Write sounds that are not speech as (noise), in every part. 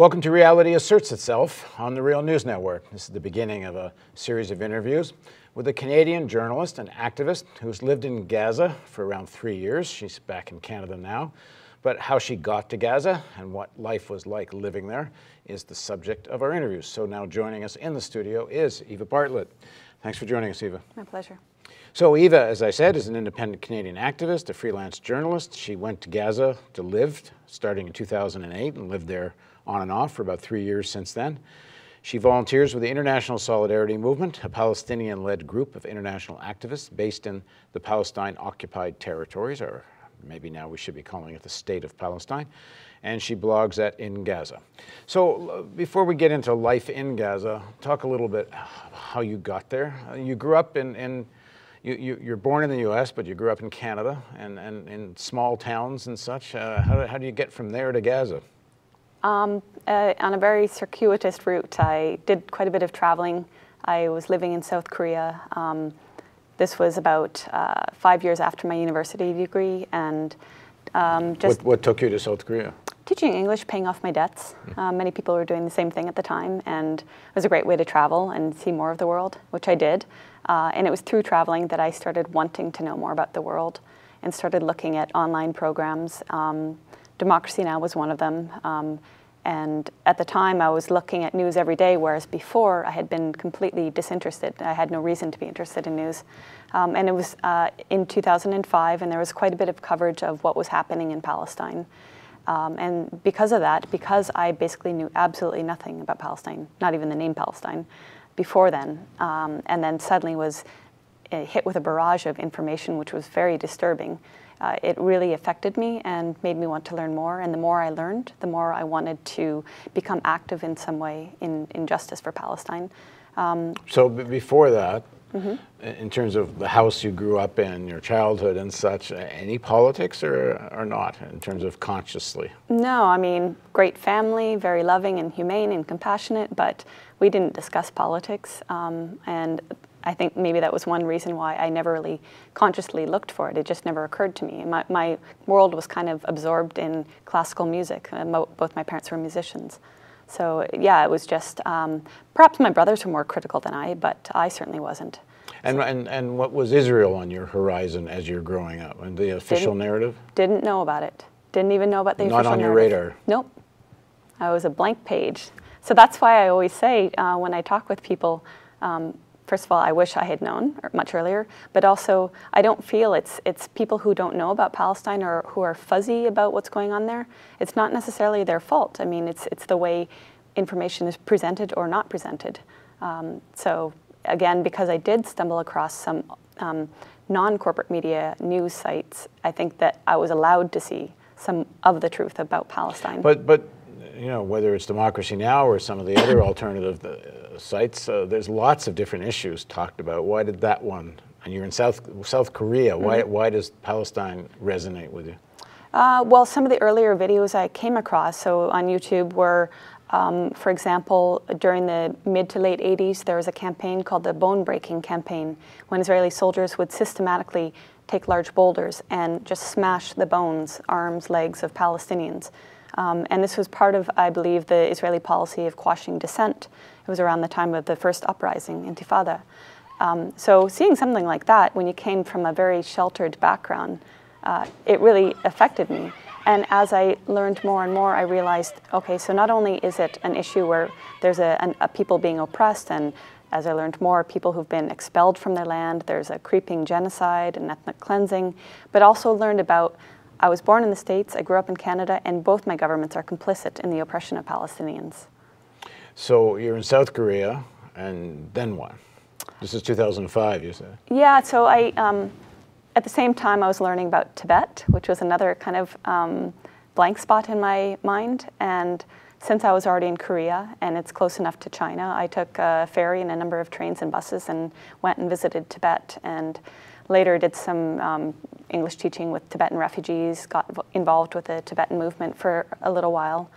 Welcome to Reality Asserts Itself on the Real News Network. This is the beginning of a series of interviews with a Canadian journalist and activist who's lived in Gaza for around three years. She's back in Canada now. But how she got to Gaza and what life was like living there is the subject of our interviews. So now joining us in the studio is Eva Bartlett. Thanks for joining us, Eva. My pleasure. So Eva, as I said, is an independent Canadian activist, a freelance journalist. She went to Gaza to live starting in 2008 and lived there on and off for about three years since then. She volunteers with the International Solidarity Movement, a Palestinian-led group of international activists based in the Palestine-occupied territories, or maybe now we should be calling it the State of Palestine, and she blogs at In Gaza. So before we get into life in Gaza, talk a little bit how you got there. You grew up in, in you, you, are born in the U.S., but you grew up in Canada and, and in small towns and such. Uh, how, how do you get from there to Gaza? Um, uh, on a very circuitous route, I did quite a bit of traveling. I was living in South Korea. Um, this was about uh, five years after my university degree, and um, just what, what, took you to South Korea? Teaching English, paying off my debts. Uh, many people were doing the same thing at the time, and it was a great way to travel and see more of the world, which I did. Uh, and it was through traveling that I started wanting to know more about the world, and started looking at online programs. Um, Democracy Now! was one of them. Um, and at the time, I was looking at news every day, whereas before I had been completely disinterested. I had no reason to be interested in news. Um, and it was uh, in 2005, and there was quite a bit of coverage of what was happening in Palestine. Um, and because of that, because I basically knew absolutely nothing about Palestine, not even the name Palestine, before then, um, and then suddenly was uh, hit with a barrage of information which was very disturbing uh, it really affected me and made me want to learn more. And the more I learned, the more I wanted to become active in some way in, in justice for Palestine. Um, so before that, mm -hmm. in terms of the house you grew up in, your childhood and such, any politics or, or not in terms of consciously? No, I mean, great family, very loving and humane and compassionate, but we didn't discuss politics. Um, and I think maybe that was one reason why I never really consciously looked for it. It just never occurred to me. My, my world was kind of absorbed in classical music. Uh, both my parents were musicians. So yeah, it was just, um, perhaps my brothers were more critical than I, but I certainly wasn't. And, so. and, and what was Israel on your horizon as you're growing up? And the official didn't, narrative? Didn't know about it. Didn't even know about the Not official narrative. Not on your radar? Nope. I was a blank page. So that's why I always say uh, when I talk with people, um, first of all, I wish I had known much earlier, but also I don't feel it's, it's people who don't know about Palestine or who are fuzzy about what's going on there. It's not necessarily their fault. I mean, it's, it's the way information is presented or not presented. Um, so again, because I did stumble across some um, non-corporate media news sites, I think that I was allowed to see some of the truth about Palestine. But, but you know, whether it's Democracy Now! or some of the other alternative uh, sites, uh, there's lots of different issues talked about. Why did that one, and you're in South, South Korea, mm -hmm. why, why does Palestine resonate with you? Uh, well, some of the earlier videos I came across, so on YouTube, were, um, for example, during the mid to late 80s, there was a campaign called the Bone Breaking Campaign, when Israeli soldiers would systematically take large boulders and just smash the bones, arms, legs of Palestinians. Um, and this was part of, I believe, the Israeli policy of quashing dissent. It was around the time of the first uprising, Intifada. Um, so seeing something like that when you came from a very sheltered background, uh, it really affected me. And as I learned more and more, I realized, okay, so not only is it an issue where there's a, an, a people being oppressed, and as I learned more, people who've been expelled from their land, there's a creeping genocide and ethnic cleansing, but also learned about I was born in the States, I grew up in Canada, and both my governments are complicit in the oppression of Palestinians. So you're in South Korea, and then what? This is 2005, you said? Yeah, so I, um, at the same time, I was learning about Tibet, which was another kind of um, blank spot in my mind. And since I was already in Korea and it's close enough to China, I took a ferry and a number of trains and buses and went and visited Tibet and later did some um, English teaching with Tibetan refugees, got involved with the Tibetan movement for a little while,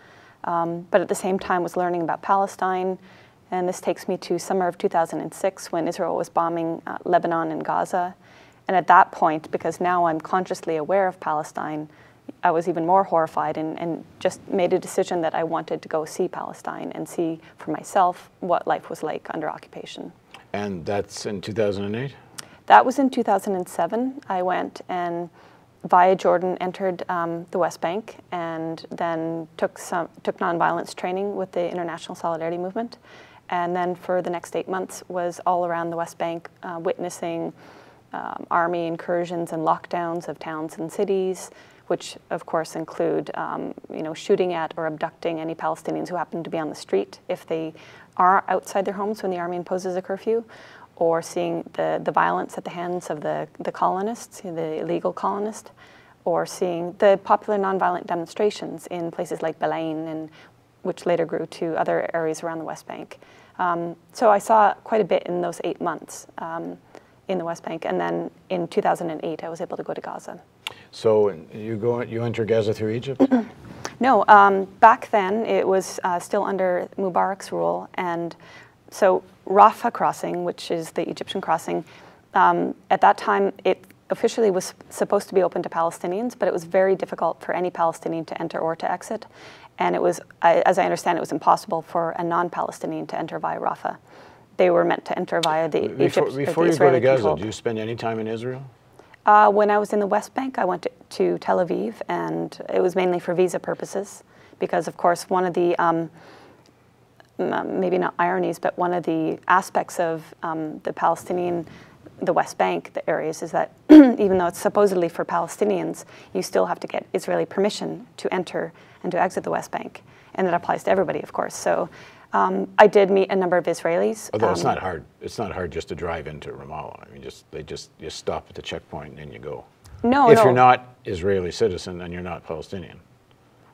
um, but at the same time was learning about Palestine. And this takes me to summer of 2006 when Israel was bombing uh, Lebanon and Gaza. And at that point, because now I'm consciously aware of Palestine, I was even more horrified and, and just made a decision that I wanted to go see Palestine and see for myself what life was like under occupation. And that's in 2008? That was in 2007. I went and via Jordan entered um, the West Bank and then took some took nonviolence training with the International Solidarity Movement, and then for the next eight months was all around the West Bank, uh, witnessing um, army incursions and lockdowns of towns and cities, which of course include um, you know shooting at or abducting any Palestinians who happen to be on the street if they are outside their homes when the army imposes a curfew, or seeing the, the violence at the hands of the, the colonists, the illegal colonists, or seeing the popular nonviolent demonstrations in places like Bil'in, and, which later grew to other areas around the West Bank. Um, so I saw quite a bit in those eight months um, in the West Bank, and then in 2008 I was able to go to Gaza. So you go, you enter Gaza through Egypt? (clears throat) no, um, back then it was uh, still under Mubarak's rule, and so Rafah crossing, which is the Egyptian crossing, um, at that time it officially was supposed to be open to Palestinians, but it was very difficult for any Palestinian to enter or to exit. And it was, as I understand, it was impossible for a non-Palestinian to enter via Rafah. They were meant to enter via the before, Egypt. Before the you go to Gaza, controlled. do you spend any time in Israel? Uh, when I was in the West Bank, I went to, to, Tel Aviv, and it was mainly for visa purposes, because of course one of the um, maybe not ironies, but one of the aspects of um, the Palestinian, the West Bank, the areas, is that (clears throat) even though it's supposedly for Palestinians, you still have to get Israeli permission to enter and to exit the West Bank, and that applies to everybody, of course. So. Um, I did meet a number of Israelis. Although it's um, not hard, it's not hard just to drive into Ramallah. I mean, just they just you stop at the checkpoint and then you go. No, if no. you're not Israeli citizen, then you're not Palestinian.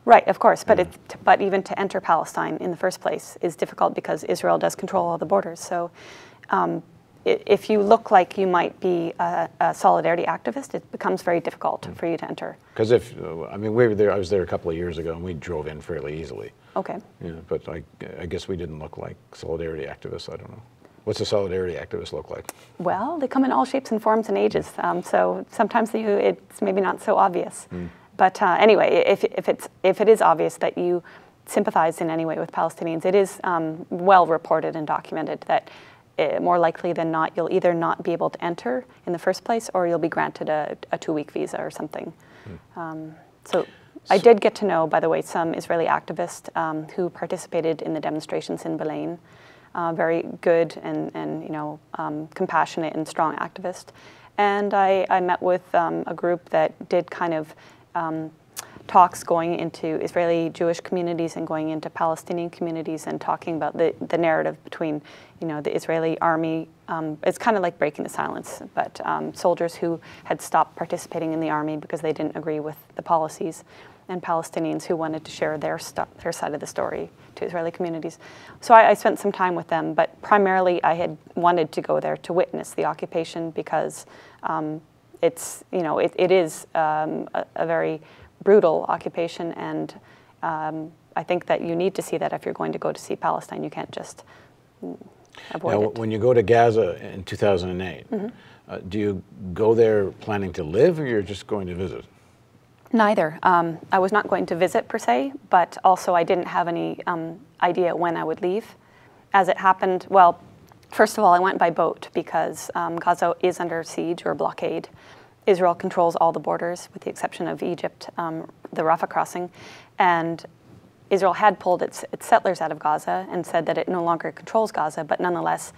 Right, of course, but it, but even to enter Palestine in the first place is difficult because Israel does control all the borders. So, um, if you look like you might be a, a solidarity activist, it becomes very difficult for you to enter. Because if I mean we were there, I was there a couple of years ago, and we drove in fairly easily. Okay. Yeah, but I, I guess we didn't look like solidarity activists. I don't know. What's a solidarity activist look like? Well, they come in all shapes and forms and ages. Um, so sometimes you, it's maybe not so obvious. Mm. But uh, anyway, if, if, it's, if it is obvious that you sympathize in any way with Palestinians, it is um, well reported and documented that uh, more likely than not, you'll either not be able to enter in the first place or you'll be granted a, a two week visa or something. Mm. Um, so I did get to know, by the way, some Israeli activists um, who participated in the demonstrations in Bil'in. Uh, very good and, and you know, um, compassionate and strong activist. And I, I met with um, a group that did kind of um, talks going into Israeli Jewish communities and going into Palestinian communities and talking about the, the narrative between, you know, the Israeli army. Um, it's kind of like breaking the silence, but um, soldiers who had stopped participating in the army because they didn't agree with the policies, and Palestinians who wanted to share their their side of the story to Israeli communities. So I, I spent some time with them, but primarily I had wanted to go there to witness the occupation because um, it's you know it, it is um, a, a, very brutal occupation, and um, I think that you need to see that if you're going to go to see Palestine, you can't just avoid now, it. when you go to Gaza in 2008, mm-hmm. uh, do you go there planning to live, or you're just going to visit? Neither. Um, I was not going to visit per se, but also I didn't have any um, idea when I would leave. As it happened, well, first of all, I went by boat because um, Gaza is under siege or blockade. Israel controls all the borders with the exception of Egypt, um, the Rafah crossing. And Israel had pulled its, its settlers out of Gaza and said that it no longer controls Gaza, but nonetheless,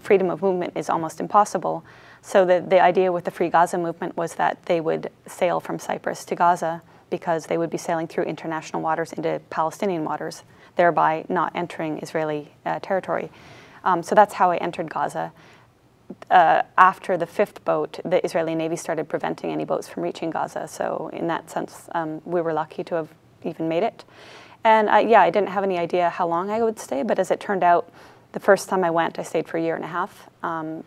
freedom of movement is almost impossible. So the, the idea with the Free Gaza movement was that they would sail from Cyprus to Gaza because they would be sailing through international waters into Palestinian waters, thereby not entering Israeli uh, territory. Um, so that's how I entered Gaza. Uh, after the fifth boat, the Israeli Navy started preventing any boats from reaching Gaza. So in that sense, um, we were lucky to have even made it. And uh, yeah, I didn't have any idea how long I would stay, but as it turned out, the first time I went, I stayed for a year and a half, um,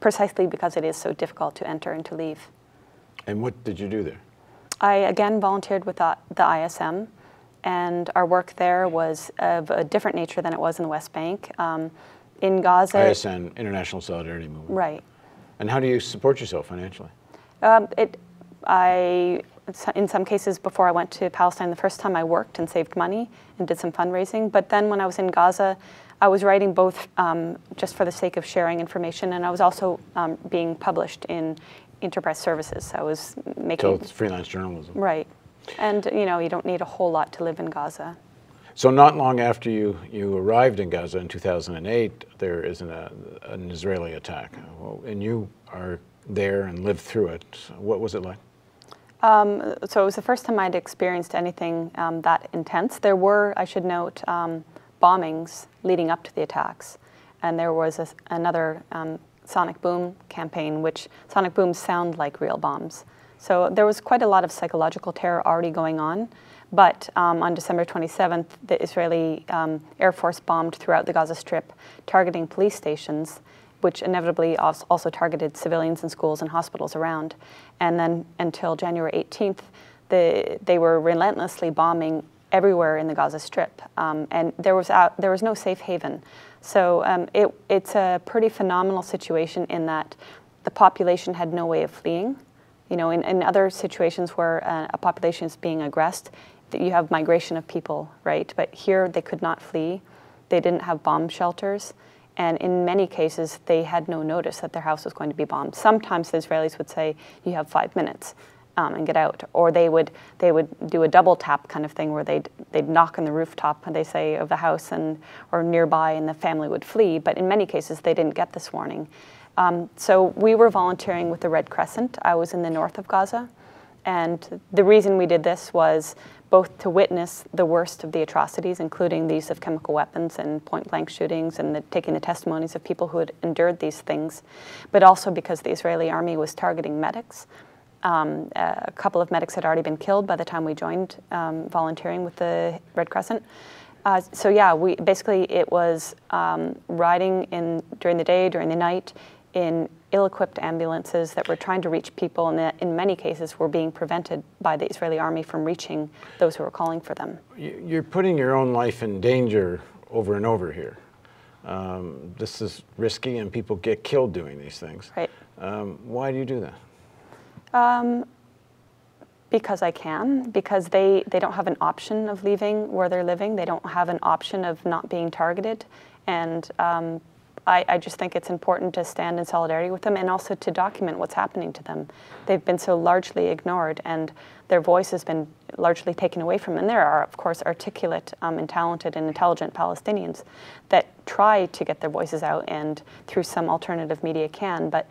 precisely because it is so difficult to enter and to leave. And what did you do there? I again volunteered with the, the ISM, and our work there was of a different nature than it was in the West Bank. Um, in Gaza, ISM, International Solidarity Movement. Right. And how do you support yourself financially? Um, it, I in some cases, before I went to Palestine the first time, I worked and saved money and did some fundraising. But then when I was in Gaza, I was writing both um, just for the sake of sharing information, and I was also um, being published in Inter Press Services. So I was making. So it's freelance journalism. Right. And, you know, you don't need a whole lot to live in Gaza. So not long after you, you arrived in Gaza in 2008, there is an, uh, an Israeli attack. And you are there and lived through it. What was it like? Um, so it was the first time I'd experienced anything um, that intense. There were, I should note, um, bombings leading up to the attacks. And there was a, another um, sonic boom campaign, which sonic booms sound like real bombs. So there was quite a lot of psychological terror already going on. But um, on December 27th, the Israeli um, Air Force bombed throughout the Gaza Strip, targeting police stations, which inevitably also targeted civilians and schools and hospitals around. And then until January 18th, the, they were relentlessly bombing everywhere in the Gaza Strip, um, and there was out, there was no safe haven. So um, it, it's a pretty phenomenal situation in that the population had no way of fleeing. You know, in, in other situations where a, a population is being aggressed, that you have migration of people, right? But here they could not flee. They didn't have bomb shelters. And in many cases, they had no notice that their house was going to be bombed. Sometimes the Israelis would say, you have five minutes um, and get out. Or they would, they would do a double tap kind of thing where they'd, they'd knock on the rooftop, and they say, of the house and, or nearby and the family would flee. But in many cases, they didn't get this warning. Um, so we were volunteering with the Red Crescent. I was in the north of Gaza. And the reason we did this was both to witness the worst of the atrocities, including the use of chemical weapons and point blank shootings and the, taking the testimonies of people who had endured these things, but also because the Israeli army was targeting medics. Um, a couple of medics had already been killed by the time we joined um, volunteering with the Red Crescent. Uh, so yeah, we basically it was um, riding in during the day, during the night, in ill-equipped ambulances that were trying to reach people, and that in many cases were being prevented by the Israeli army from reaching those who were calling for them. You're putting your own life in danger over and over here. Um, this is risky, and people get killed doing these things. Right. Um, why do you do that? Um, because I can, because they, they don't have an option of leaving where they're living. They don't have an option of not being targeted. And um, I, I, just think it's important to stand in solidarity with them and also to document what's happening to them. They've been so largely ignored and their voice has been largely taken away from them. And there are, of course, articulate um, and talented and intelligent Palestinians that try to get their voices out and through some alternative media can. But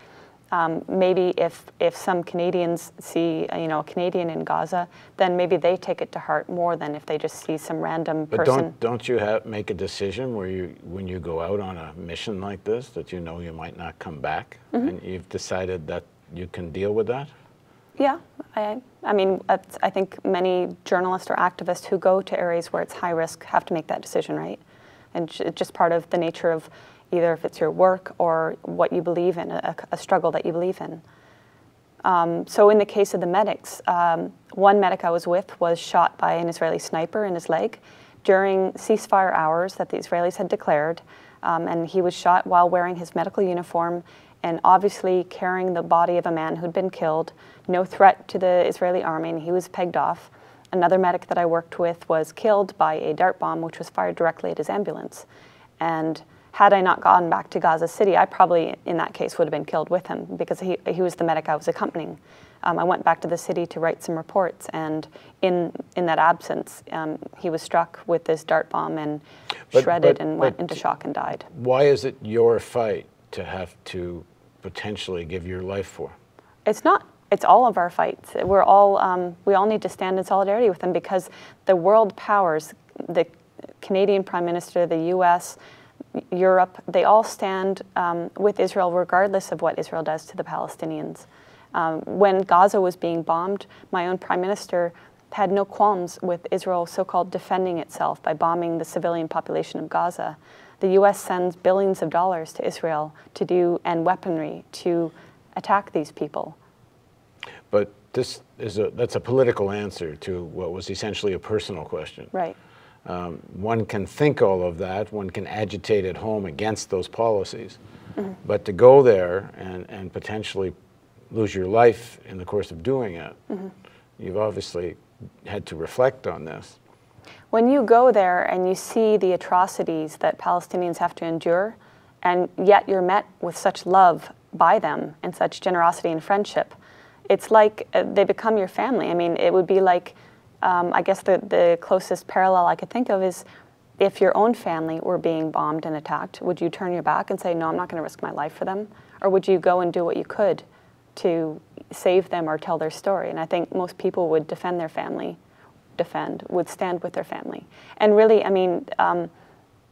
um, maybe if, if some Canadians see you know a Canadian in Gaza, then maybe they take it to heart more than if they just see some random but person. But don't don't you have make a decision where you when you go out on a mission like this that you know you might not come back, mm-hmm. and you've decided that you can deal with that? Yeah, I I mean I think many journalists or activists who go to areas where it's high risk have to make that decision, right? And it's just part of the nature of either if it's your work or what you believe in, a, a struggle that you believe in. Um, so in the case of the medics, um, one medic I was with was shot by an Israeli sniper in his leg during ceasefire hours that the Israelis had declared, um, and he was shot while wearing his medical uniform and obviously carrying the body of a man who'd been killed, no threat to the Israeli army, and he was pegged off. Another medic that I worked with was killed by a dart bomb which was fired directly at his ambulance. And had I not gone back to Gaza City, I probably, in that case, would have been killed with him because he, he was the medic I was accompanying. Um, I went back to the city to write some reports, and in, in that absence, um, he was struck with this dart bomb and but, shredded but, and went into shock and died. Why is it your fight to have to potentially give your life for? It's not it's all of our fights. We're all um, we all need to stand in solidarity with them because the world powers, the Canadian Prime Minister, the U.S., Europe, they all stand um, with Israel regardless of what Israel does to the Palestinians. Um, when Gaza was being bombed, my own prime minister had no qualms with Israel so called defending itself by bombing the civilian population of Gaza. The US sends billions of dollars to Israel to do and weaponry to attack these people. But this is a that's a political answer to what was essentially a personal question. Right. Um, one can think all of that, one can agitate at home against those policies. Mm-hmm. But to go there and, and potentially lose your life in the course of doing it, mm-hmm. You've obviously had to reflect on this. When you go there and you see the atrocities that Palestinians have to endure, and yet you're met with such love by them and such generosity and friendship, it's like uh, they become your family. I mean, it would be like, um, I guess the, the closest parallel I could think of is if your own family were being bombed and attacked, would you turn your back and say, no, I'm not going to risk my life for them? Or would you go and do what you could to save them or tell their story? And I think most people would defend their family, defend, would stand with their family. And really, I mean, um,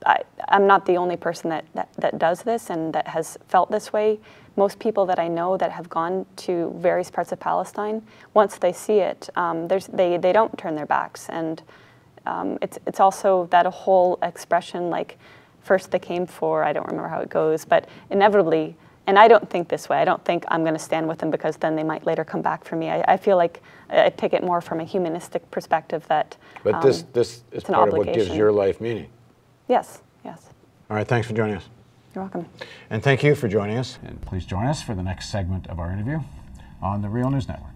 I, am not the only person that, that, that does this and that has felt this way. Most people that I know that have gone to various parts of Palestine, once they see it, um, they, they don't turn their backs. And um, it's, it's also that whole expression like, first they came for, I don't remember how it goes, but inevitably, and I don't think this way. I don't think I'm going to stand with them because then they might later come back for me. I, I feel like I take it more from a humanistic perspective that. But this, um, this is part of what gives your life meaning. Yes, yes. All right, thanks for joining us. You're welcome. And thank you for joining us. And please join us for the next segment of our interview on the Real News Network.